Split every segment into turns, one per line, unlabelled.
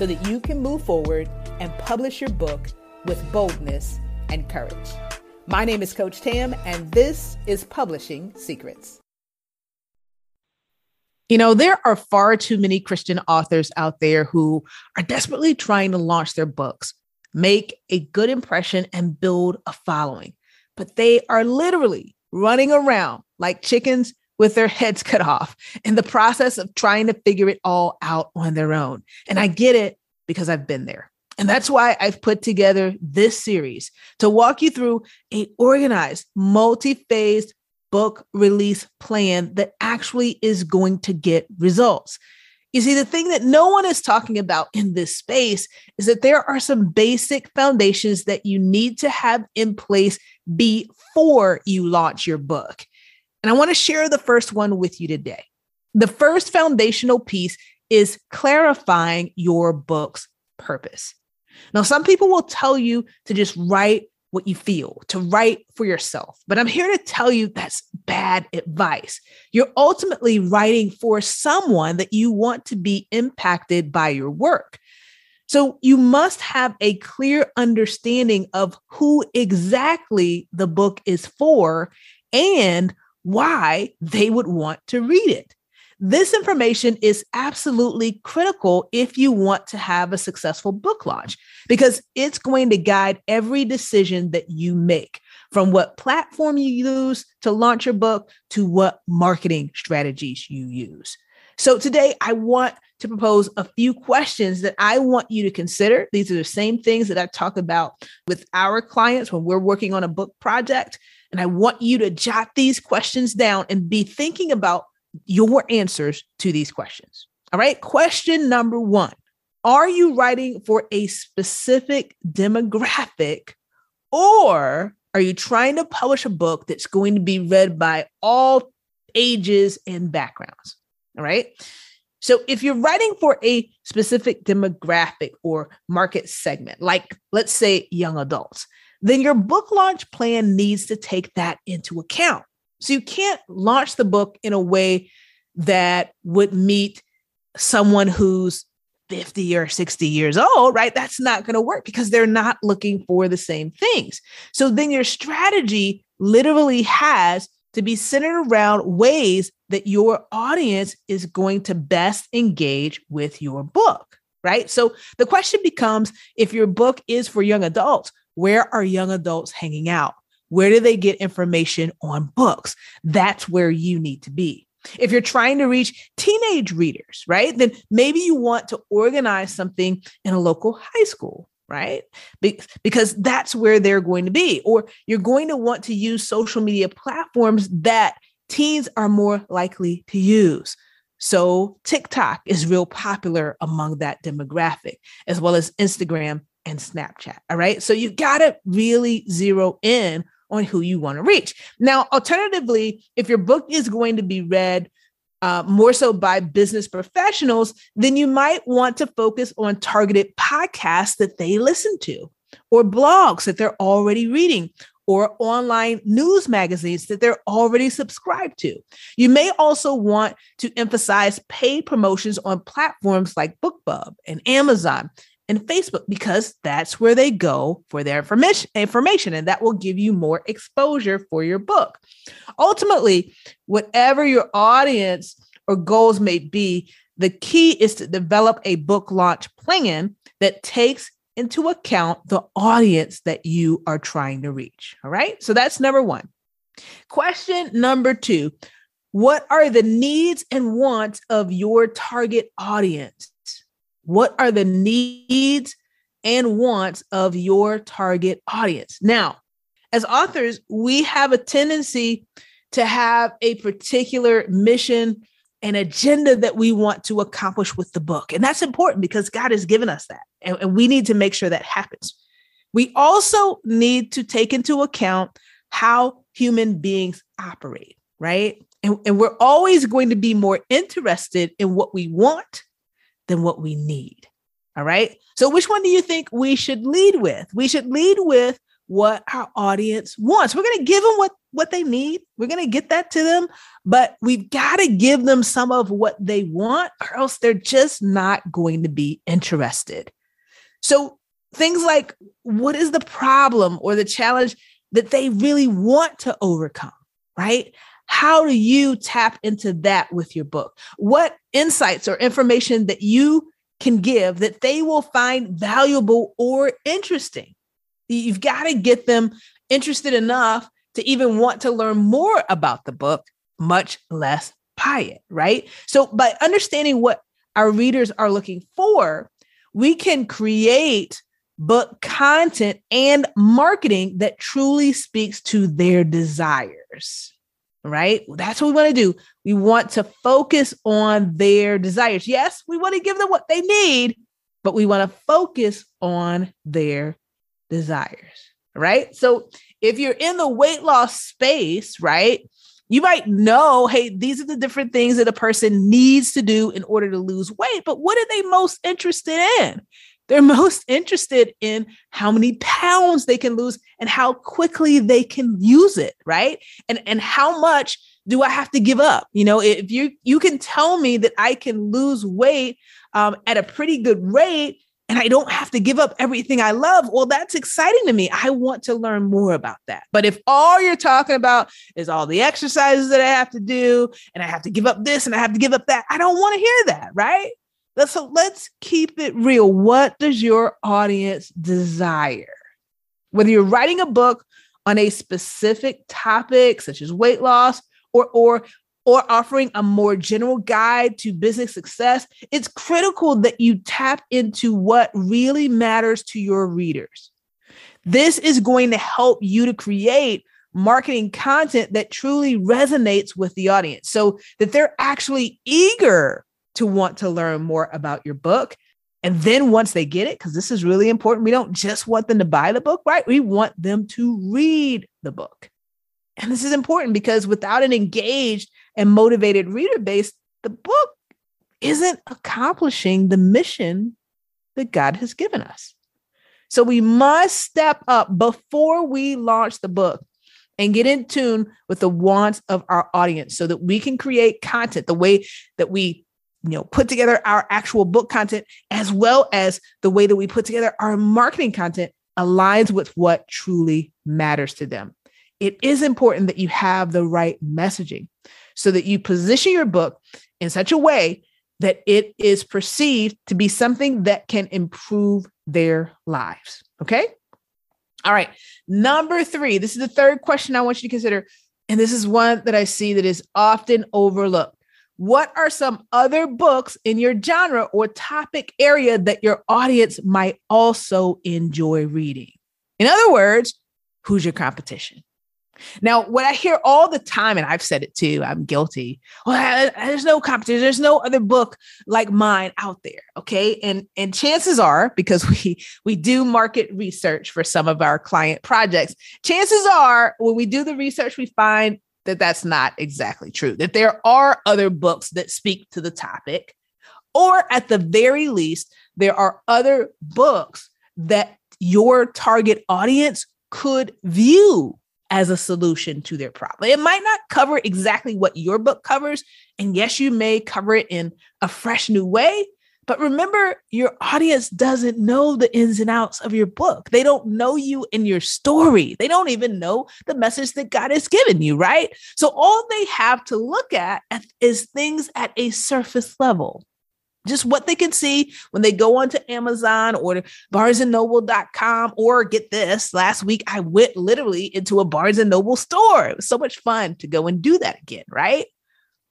so that you can move forward and publish your book with boldness and courage. My name is Coach Tam, and this is Publishing Secrets. You know, there are far too many Christian authors out there who are desperately trying to launch their books, make a good impression, and build a following but they are literally running around like chickens with their heads cut off in the process of trying to figure it all out on their own. And I get it because I've been there. And that's why I've put together this series to walk you through a organized, multi-phased book release plan that actually is going to get results. You see, the thing that no one is talking about in this space is that there are some basic foundations that you need to have in place before you launch your book. And I want to share the first one with you today. The first foundational piece is clarifying your book's purpose. Now, some people will tell you to just write what you feel, to write for yourself. But I'm here to tell you that's bad advice. You're ultimately writing for someone that you want to be impacted by your work. So you must have a clear understanding of who exactly the book is for and why they would want to read it. This information is absolutely critical if you want to have a successful book launch because it's going to guide every decision that you make from what platform you use to launch your book to what marketing strategies you use. So today I want to propose a few questions that I want you to consider. These are the same things that I talk about with our clients when we're working on a book project. And I want you to jot these questions down and be thinking about your answers to these questions. All right. Question number one Are you writing for a specific demographic or are you trying to publish a book that's going to be read by all ages and backgrounds? All right. So if you're writing for a specific demographic or market segment, like let's say young adults, then your book launch plan needs to take that into account. So you can't launch the book in a way that would meet someone who's 50 or 60 years old, right? That's not going to work because they're not looking for the same things. So then your strategy literally has to be centered around ways that your audience is going to best engage with your book, right? So the question becomes if your book is for young adults, where are young adults hanging out? Where do they get information on books? That's where you need to be. If you're trying to reach teenage readers, right, then maybe you want to organize something in a local high school, right? Be- because that's where they're going to be. Or you're going to want to use social media platforms that teens are more likely to use. So TikTok is real popular among that demographic, as well as Instagram and Snapchat. All right. So you got to really zero in on who you want to reach. Now, alternatively, if your book is going to be read uh, more so by business professionals, then you might want to focus on targeted podcasts that they listen to, or blogs that they're already reading, or online news magazines that they're already subscribed to. You may also want to emphasize paid promotions on platforms like BookBub and Amazon and Facebook because that's where they go for their information, information and that will give you more exposure for your book. Ultimately, whatever your audience or goals may be, the key is to develop a book launch plan that takes into account the audience that you are trying to reach. All right. So that's number one. Question number two What are the needs and wants of your target audience? What are the needs and wants of your target audience? Now, as authors, we have a tendency to have a particular mission and agenda that we want to accomplish with the book. And that's important because God has given us that. And, and we need to make sure that happens. We also need to take into account how human beings operate, right? And, and we're always going to be more interested in what we want than what we need. All right. So, which one do you think we should lead with? We should lead with what our audience wants. We're going to give them what, what they need. We're going to get that to them, but we've got to give them some of what they want, or else they're just not going to be interested. So, things like what is the problem or the challenge that they really want to overcome, right? How do you tap into that with your book? What insights or information that you can give that they will find valuable or interesting? You've got to get them interested enough to even want to learn more about the book, much less buy it, right? So, by understanding what our readers are looking for, we can create book content and marketing that truly speaks to their desires. Right? That's what we want to do. We want to focus on their desires. Yes, we want to give them what they need, but we want to focus on their desires. Right? So if you're in the weight loss space, right? You might know, hey, these are the different things that a person needs to do in order to lose weight, but what are they most interested in? They're most interested in how many pounds they can lose and how quickly they can use it, right? And and how much do I have to give up? You know, if you you can tell me that I can lose weight um, at a pretty good rate and I don't have to give up everything I love, well, that's exciting to me. I want to learn more about that. But if all you're talking about is all the exercises that I have to do, and I have to give up this and I have to give up that, I don't want to hear that, right? So let's keep it real. What does your audience desire? Whether you're writing a book on a specific topic, such as weight loss, or or or offering a more general guide to business success, it's critical that you tap into what really matters to your readers. This is going to help you to create marketing content that truly resonates with the audience so that they're actually eager to want to learn more about your book. And then once they get it, because this is really important, we don't just want them to buy the book, right? We want them to read the book. And this is important because without an engaged and motivated reader base, the book isn't accomplishing the mission that God has given us. So we must step up before we launch the book and get in tune with the wants of our audience so that we can create content the way that we you know put together our actual book content as well as the way that we put together our marketing content aligns with what truly matters to them. It is important that you have the right messaging so that you position your book in such a way that it is perceived to be something that can improve their lives okay? All right number 3 this is the third question i want you to consider and this is one that i see that is often overlooked what are some other books in your genre or topic area that your audience might also enjoy reading? In other words, who's your competition? Now, what I hear all the time, and I've said it too, I'm guilty. Oh, well, there's no competition. There's no other book like mine out there. Okay. And and chances are, because we we do market research for some of our client projects, chances are when we do the research, we find that that's not exactly true, that there are other books that speak to the topic, or at the very least, there are other books that your target audience could view as a solution to their problem. It might not cover exactly what your book covers. And yes, you may cover it in a fresh new way, but remember, your audience doesn't know the ins and outs of your book. They don't know you in your story. They don't even know the message that God has given you, right? So all they have to look at is things at a surface level. Just what they can see when they go onto Amazon or barnesandnoble.com or get this. Last week I went literally into a Barnes and Noble store. It was so much fun to go and do that again, right?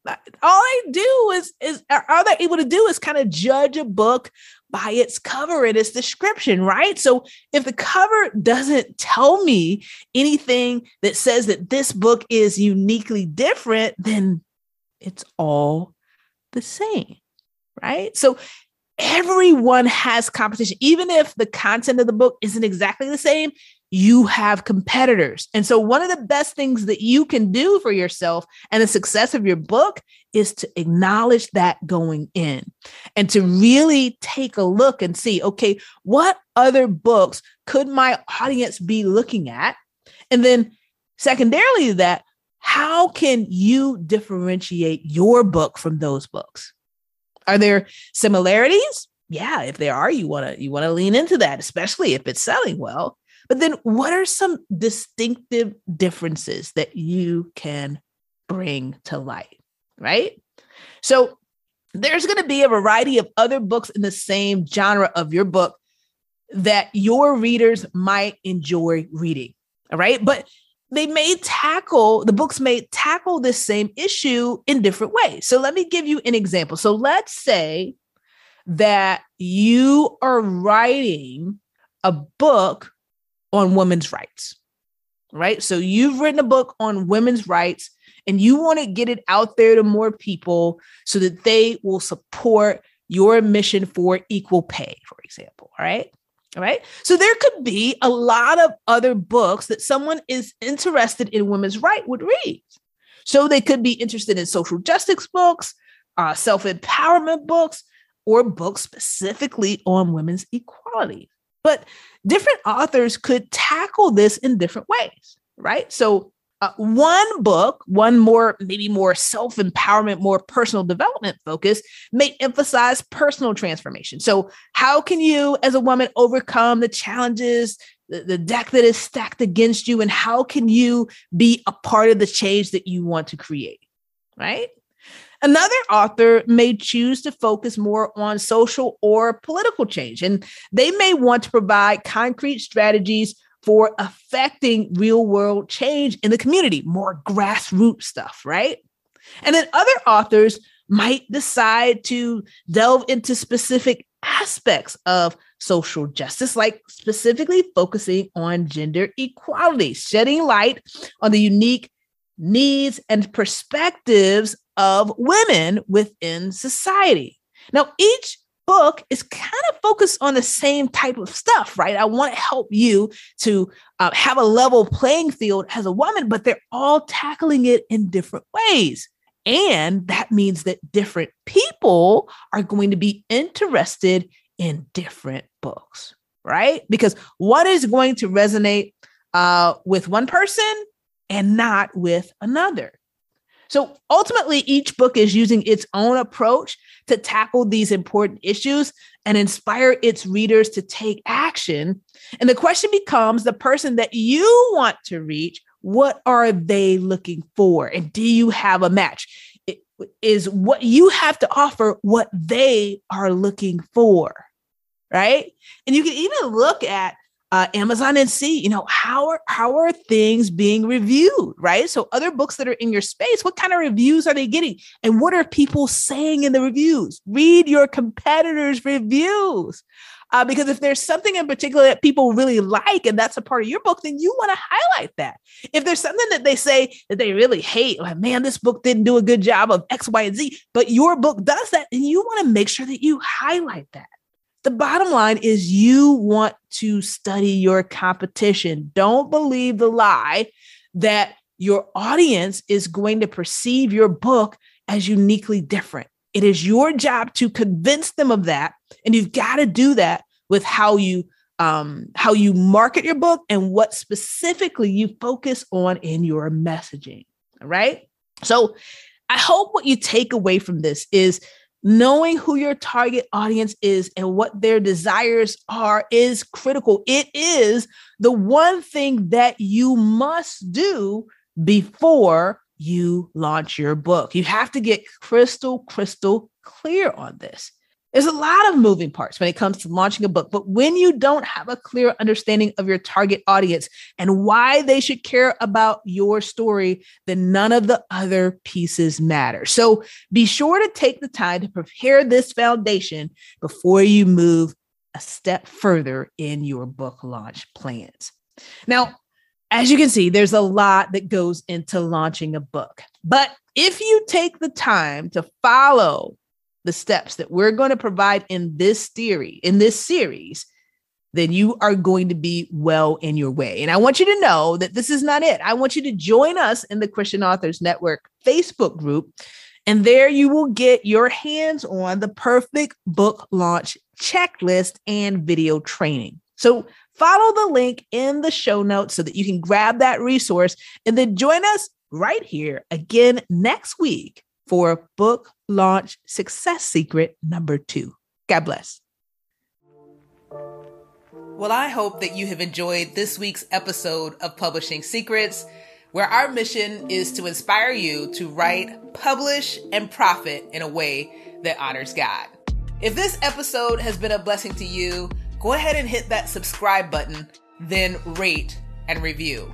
All I do is is all they're able to do is kind of judge a book by its cover and its description, right? So if the cover doesn't tell me anything that says that this book is uniquely different, then it's all the same, right? So everyone has competition. Even if the content of the book isn't exactly the same, you have competitors. And so, one of the best things that you can do for yourself and the success of your book is to acknowledge that going in and to really take a look and see okay, what other books could my audience be looking at? And then, secondarily to that, how can you differentiate your book from those books? Are there similarities? Yeah, if there are, you want to you want to lean into that, especially if it's selling well. But then what are some distinctive differences that you can bring to light, right? So there's going to be a variety of other books in the same genre of your book that your readers might enjoy reading. All right. But they may tackle the books may tackle this same issue in different ways. So let me give you an example. So let's say that you are writing a book on women's rights, right? So you've written a book on women's rights and you want to get it out there to more people so that they will support your mission for equal pay, for example, right? All right. So there could be a lot of other books that someone is interested in women's right would read. So they could be interested in social justice books, uh, self empowerment books, or books specifically on women's equality. But different authors could tackle this in different ways, right? So uh, one book, one more, maybe more self empowerment, more personal development focus, may emphasize personal transformation. So, how can you, as a woman, overcome the challenges, the, the deck that is stacked against you, and how can you be a part of the change that you want to create? Right. Another author may choose to focus more on social or political change, and they may want to provide concrete strategies for affecting real world change in the community, more grassroots stuff, right? And then other authors might decide to delve into specific aspects of social justice, like specifically focusing on gender equality, shedding light on the unique needs and perspectives of women within society. Now, each book is kind of focused on the same type of stuff, right? I want to help you to uh, have a level playing field as a woman, but they're all tackling it in different ways. And that means that different people are going to be interested in different books, right? Because what is going to resonate uh, with one person and not with another? So ultimately, each book is using its own approach to tackle these important issues and inspire its readers to take action. And the question becomes the person that you want to reach, what are they looking for? And do you have a match? Is what you have to offer what they are looking for? Right. And you can even look at uh, Amazon and see, you know, how are how are things being reviewed, right? So other books that are in your space, what kind of reviews are they getting, and what are people saying in the reviews? Read your competitors' reviews. Uh, because if there's something in particular that people really like and that's a part of your book, then you want to highlight that. If there's something that they say that they really hate, like, man, this book didn't do a good job of X, Y, and Z, but your book does that, and you want to make sure that you highlight that. The bottom line is you want to study your competition. Don't believe the lie that your audience is going to perceive your book as uniquely different. It is your job to convince them of that. And you've got to do that with how you um, how you market your book and what specifically you focus on in your messaging. All right. So I hope what you take away from this is knowing who your target audience is and what their desires are is critical. It is the one thing that you must do before you launch your book. You have to get crystal, crystal clear on this. There's a lot of moving parts when it comes to launching a book, but when you don't have a clear understanding of your target audience and why they should care about your story, then none of the other pieces matter. So be sure to take the time to prepare this foundation before you move a step further in your book launch plans. Now, as you can see, there's a lot that goes into launching a book. But if you take the time to follow the steps that we're going to provide in this theory, in this series, then you are going to be well in your way. And I want you to know that this is not it. I want you to join us in the Christian Authors Network Facebook group. And there you will get your hands on the perfect book launch checklist and video training. So follow the link in the show notes so that you can grab that resource and then join us right here again next week for book launch success secret number two. God bless. Well, I hope that you have enjoyed this week's episode of Publishing Secrets, where our mission is to inspire you to write, publish, and profit in a way that honors God. If this episode has been a blessing to you, go ahead and hit that subscribe button, then rate and review.